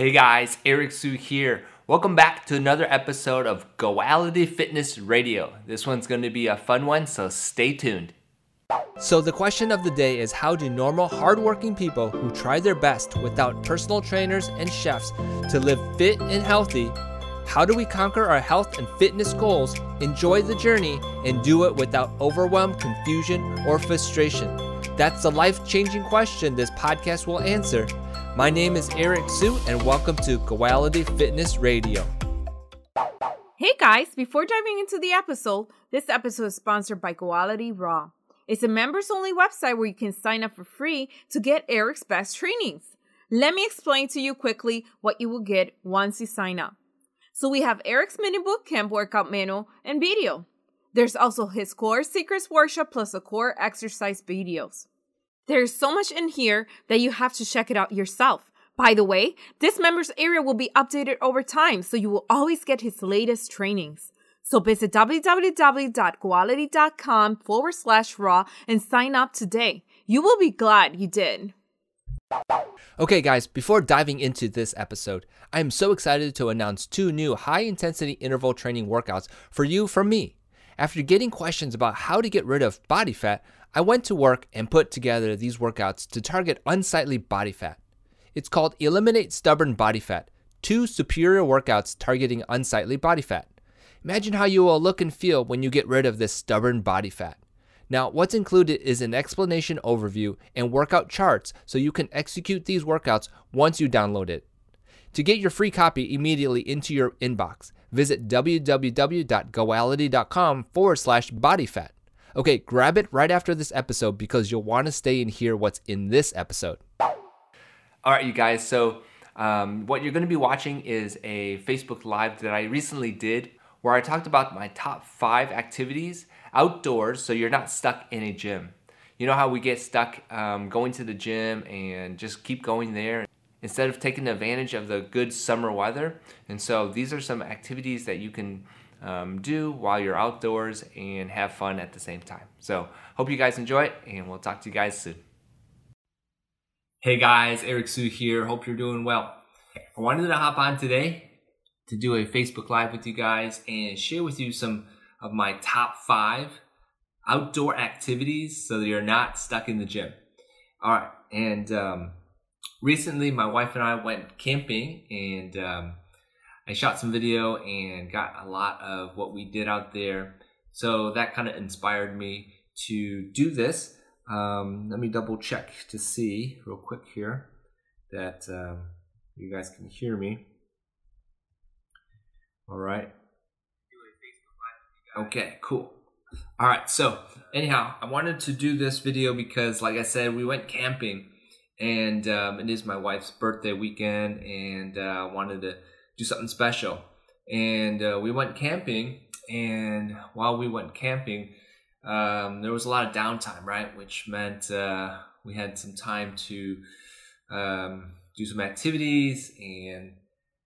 Hey guys, Eric Su here. Welcome back to another episode of Goality Fitness Radio. This one's going to be a fun one, so stay tuned. So, the question of the day is how do normal, hardworking people who try their best without personal trainers and chefs to live fit and healthy? How do we conquer our health and fitness goals, enjoy the journey, and do it without overwhelm, confusion, or frustration? That's the life changing question this podcast will answer. My name is Eric Su, and welcome to Goality Fitness Radio. Hey guys, before diving into the episode, this episode is sponsored by Goality Raw. It's a members only website where you can sign up for free to get Eric's best trainings. Let me explain to you quickly what you will get once you sign up. So we have Eric's mini book camp workout manual and video. There's also his core secrets workshop plus the core exercise videos. There's so much in here that you have to check it out yourself. By the way, this members area will be updated over time, so you will always get his latest trainings. So visit www.goality.com forward slash raw and sign up today. You will be glad you did. Okay, guys, before diving into this episode, I am so excited to announce two new high intensity interval training workouts for you from me. After getting questions about how to get rid of body fat, I went to work and put together these workouts to target unsightly body fat. It's called Eliminate Stubborn Body Fat, two superior workouts targeting unsightly body fat. Imagine how you will look and feel when you get rid of this stubborn body fat. Now, what's included is an explanation overview and workout charts so you can execute these workouts once you download it. To get your free copy immediately into your inbox, visit www.goality.com forward slash bodyfat. Okay, grab it right after this episode because you'll want to stay and hear what's in this episode. All right, you guys. So, um, what you're going to be watching is a Facebook Live that I recently did where I talked about my top five activities outdoors so you're not stuck in a gym. You know how we get stuck um, going to the gym and just keep going there instead of taking advantage of the good summer weather. And so, these are some activities that you can um, do while you're outdoors and have fun at the same time. So, hope you guys enjoy it, and we'll talk to you guys soon. Hey guys, Eric Su here. Hope you're doing well. I wanted to hop on today to do a Facebook Live with you guys and share with you some of my top five outdoor activities so that you're not stuck in the gym. All right, and um, recently my wife and I went camping and um, I shot some video and got a lot of what we did out there. So that kind of inspired me to do this. Um, let me double check to see real quick here that um, you guys can hear me. All right. Okay, cool. All right, so anyhow, I wanted to do this video because, like I said, we went camping and um, it is my wife's birthday weekend and I uh, wanted to do something special. And uh, we went camping, and while we went camping, um, there was a lot of downtime, right? Which meant uh, we had some time to um, do some activities and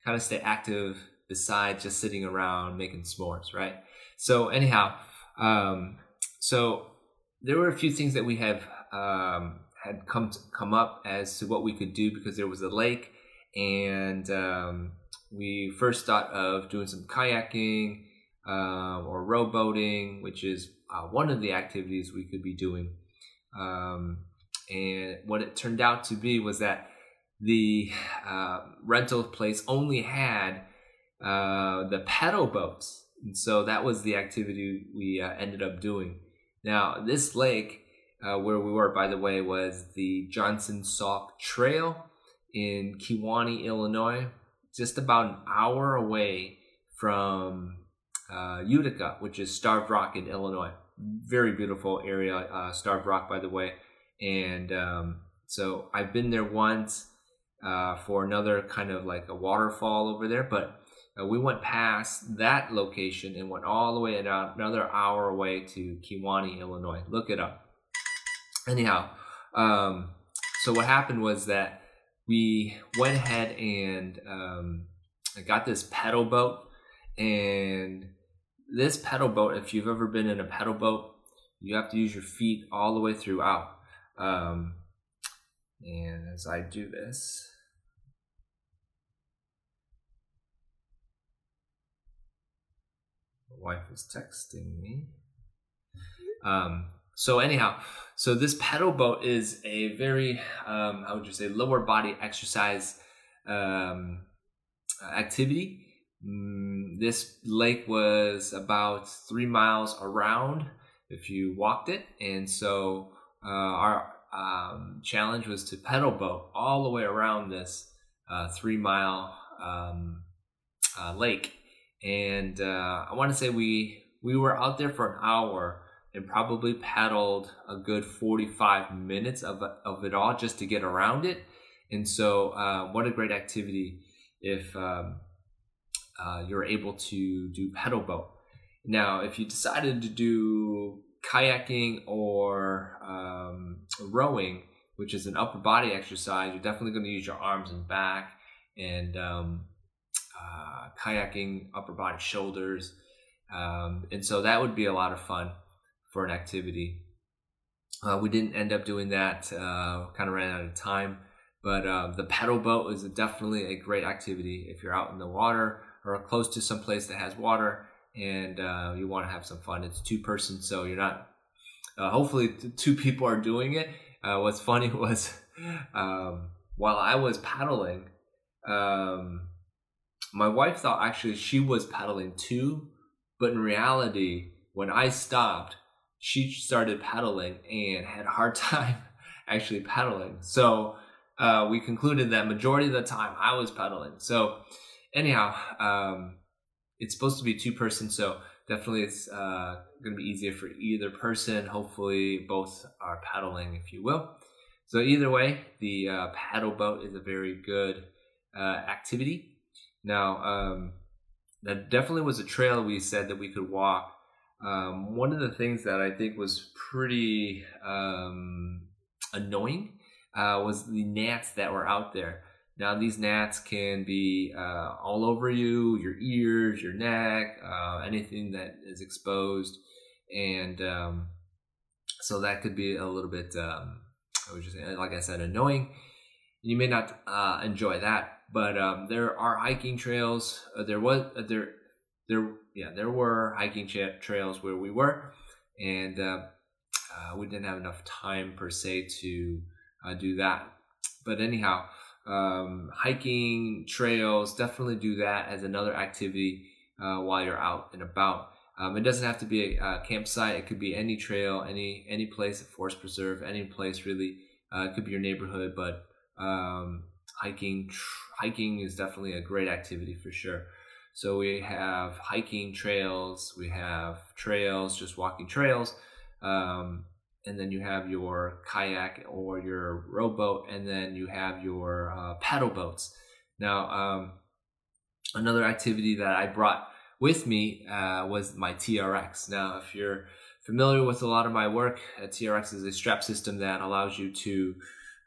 kind of stay active besides just sitting around making s'mores, right? So, anyhow, um, so there were a few things that we have um, had come to, come up as to what we could do because there was a lake and um, we first thought of doing some kayaking uh, or rowboating, which is uh, one of the activities we could be doing. Um, and what it turned out to be was that the uh, rental place only had uh, the pedal boats. And so that was the activity we uh, ended up doing. Now, this lake, uh, where we were, by the way, was the Johnson Sauk Trail in Kewanee, Illinois, just about an hour away from uh, Utica, which is Starved Rock in Illinois. Very beautiful area, uh, Starved Rock, by the way. And um, so I've been there once uh, for another kind of like a waterfall over there, but uh, we went past that location and went all the way another hour away to Kewanee, Illinois. Look it up. Anyhow, um, so what happened was that we went ahead and um, got this pedal boat. And this pedal boat, if you've ever been in a pedal boat, you have to use your feet all the way throughout. Um, and as I do this, my wife is texting me. Um, so anyhow, so this pedal boat is a very, um, how would you say, lower body exercise um, activity. Mm, this lake was about three miles around if you walked it, and so uh, our um, challenge was to pedal boat all the way around this uh, three mile um, uh, lake. And uh, I want to say we we were out there for an hour and probably paddled a good 45 minutes of, of it all just to get around it. And so, uh, what a great activity if um, uh, you're able to do pedal boat. Now, if you decided to do kayaking or um, rowing, which is an upper body exercise, you're definitely going to use your arms and back, and um, uh, kayaking, upper body, shoulders. Um, and so that would be a lot of fun for an activity. Uh, we didn't end up doing that, uh, kind of ran out of time. But uh, the pedal boat is definitely a great activity if you're out in the water or close to some place that has water and uh, you want to have some fun. It's two person, so you're not. Uh, hopefully, two people are doing it. Uh, what's funny was um, while I was paddling, um, my wife thought actually she was paddling too, but in reality, when I stopped, she started paddling and had a hard time actually paddling. So uh, we concluded that majority of the time I was pedaling. So anyhow, um, it's supposed to be two person, so definitely it's uh, going to be easier for either person. Hopefully, both are paddling, if you will. So either way, the uh, paddle boat is a very good uh, activity. Now, um, that definitely was a trail we said that we could walk. Um, one of the things that I think was pretty um, annoying uh, was the gnats that were out there. Now, these gnats can be uh, all over you, your ears, your neck, uh, anything that is exposed. And um, so that could be a little bit, um, I was just like I said, annoying. You may not uh, enjoy that, but um, there are hiking trails. Uh, there was uh, there there yeah there were hiking tra- trails where we were, and uh, we didn't have enough time per se to do that. But anyhow, um, hiking trails definitely do that as another activity uh, while you're out and about. Um, it doesn't have to be a, a, campsite. It could be any trail any any place a forest preserve any place really. Uh, it could be your neighborhood but um, hiking tr- hiking is definitely a great activity for sure so we have hiking trails we have trails just walking trails um, and then you have your kayak or your rowboat, and then you have your uh, paddle boats. Now, um, another activity that I brought with me uh, was my TRX. Now, if you're familiar with a lot of my work, a TRX is a strap system that allows you to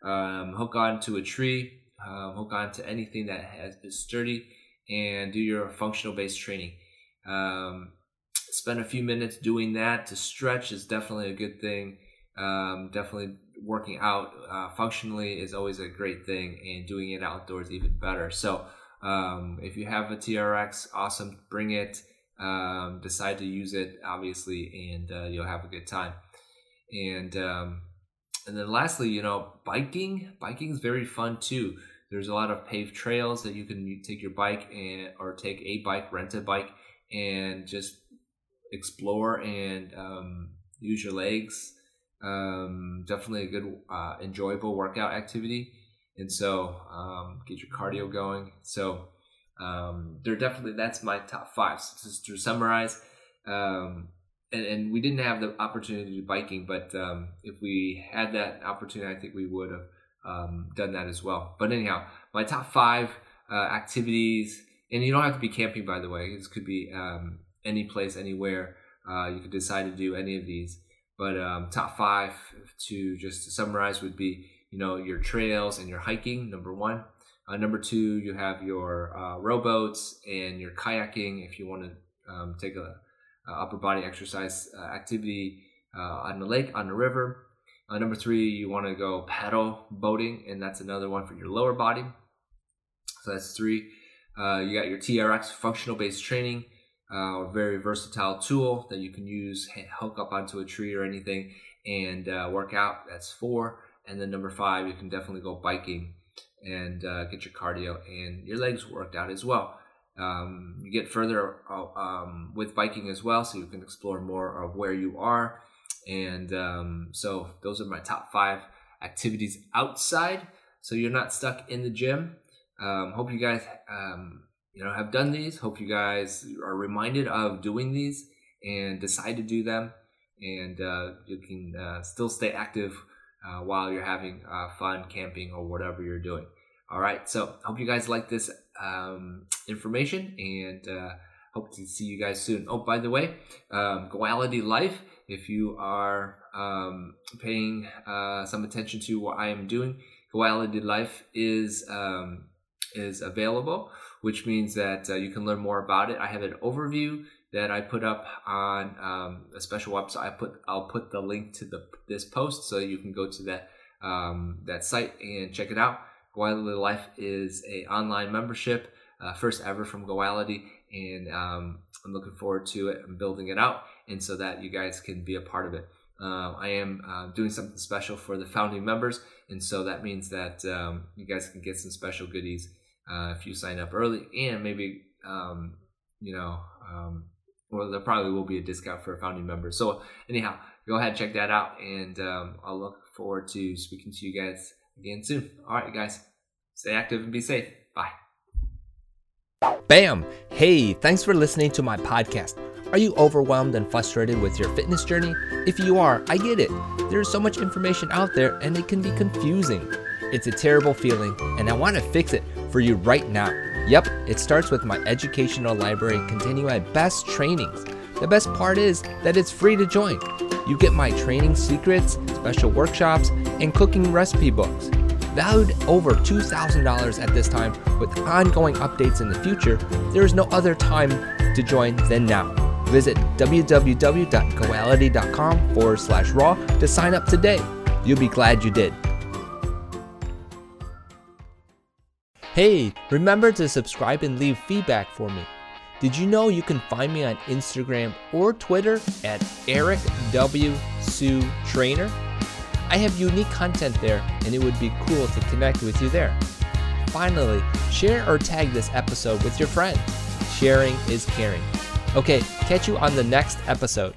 um, hook onto a tree, um, hook onto anything that has, is sturdy, and do your functional based training. Um, spend a few minutes doing that to stretch is definitely a good thing um, definitely working out uh, functionally is always a great thing, and doing it outdoors even better. So, um, if you have a TRX, awesome, bring it. Um, decide to use it, obviously, and uh, you'll have a good time. And um, and then lastly, you know, biking. Biking is very fun too. There's a lot of paved trails that you can take your bike and or take a bike, rent a bike, and just explore and um, use your legs um, definitely a good, uh, enjoyable workout activity. And so um, get your cardio going. So um, they're definitely, that's my top five. So just to summarize, um, and, and, we didn't have the opportunity to do biking, but um, if we had that opportunity, I think we would have um, done that as well. But anyhow, my top five uh, activities, and you don't have to be camping, by the way. This could be um, any place, anywhere. Uh, you could decide to do any of these. But um, top five to just summarize would be you know your trails and your hiking. Number one. Uh, number two, you have your uh, rowboats and your kayaking if you want to um, take a, a, upper body exercise uh, activity uh, on the lake, on the river. Uh, number three, you want to go paddle boating, and that's another one for your lower body. So that's three. Uh, you got your TRX, functional based training. uh, a very versatile tool that you can use, hook up onto a tree or anything, and uh, work out. That's four. And then number five, you can definitely go biking and uh, get your cardio and your legs worked out as well. Um, you get further uh, um, with biking as well, so you can explore more of where you are. And um, so those are my top five activities outside. So you're not stuck in the gym. Um, hope you guys, um, you know, have done these. Hope you guys are reminded of doing these and decide to do them. And uh, you can uh, still stay active uh, while you're having uh, fun camping or whatever you're doing. All right. So hope you guys like this um, information and uh, hope to see you guys soon. Oh, by the way, um, Goality Life, if you are um, paying uh, some attention to what I am doing, Goality Life is um, is available, which means that uh, you can learn more about it. I have an overview that I put up on um, a special website. I put I'll put the link to the this post so you can go to that um, that site and check it out. Goality Life is a online membership, uh, first ever from Goality, and um, I'm looking forward to it. I'm building it out, and so that you guys can be a part of it. Uh, I am uh, doing something special for the founding members, and so that means that um, you guys can get some special goodies uh, if you sign up early, and maybe um, you know, um, well, there probably will be a discount for a founding members. So anyhow, go ahead and check that out, and um, I'll look forward to speaking to you guys again soon. All right, guys, stay active and be safe. Bye. Bam! Hey, thanks for listening to my podcast. Are you overwhelmed and frustrated with your fitness journey? If you are, I get it. There's so much information out there and it can be confusing. It's a terrible feeling, and I want to fix it for you right now. Yep, it starts with my educational library containing my best trainings. The best part is that it's free to join. You get my training secrets, special workshops, and cooking recipe books. Valued over $2,000 at this time, with ongoing updates in the future, there is no other time to join than now. Visit www.goality.com forward slash raw to sign up today. You'll be glad you did. Hey, remember to subscribe and leave feedback for me. Did you know you can find me on Instagram or Twitter at Eric W. Su Trainer? I have unique content there, and it would be cool to connect with you there. Finally, share or tag this episode with your friends. Sharing is caring. Okay, catch you on the next episode.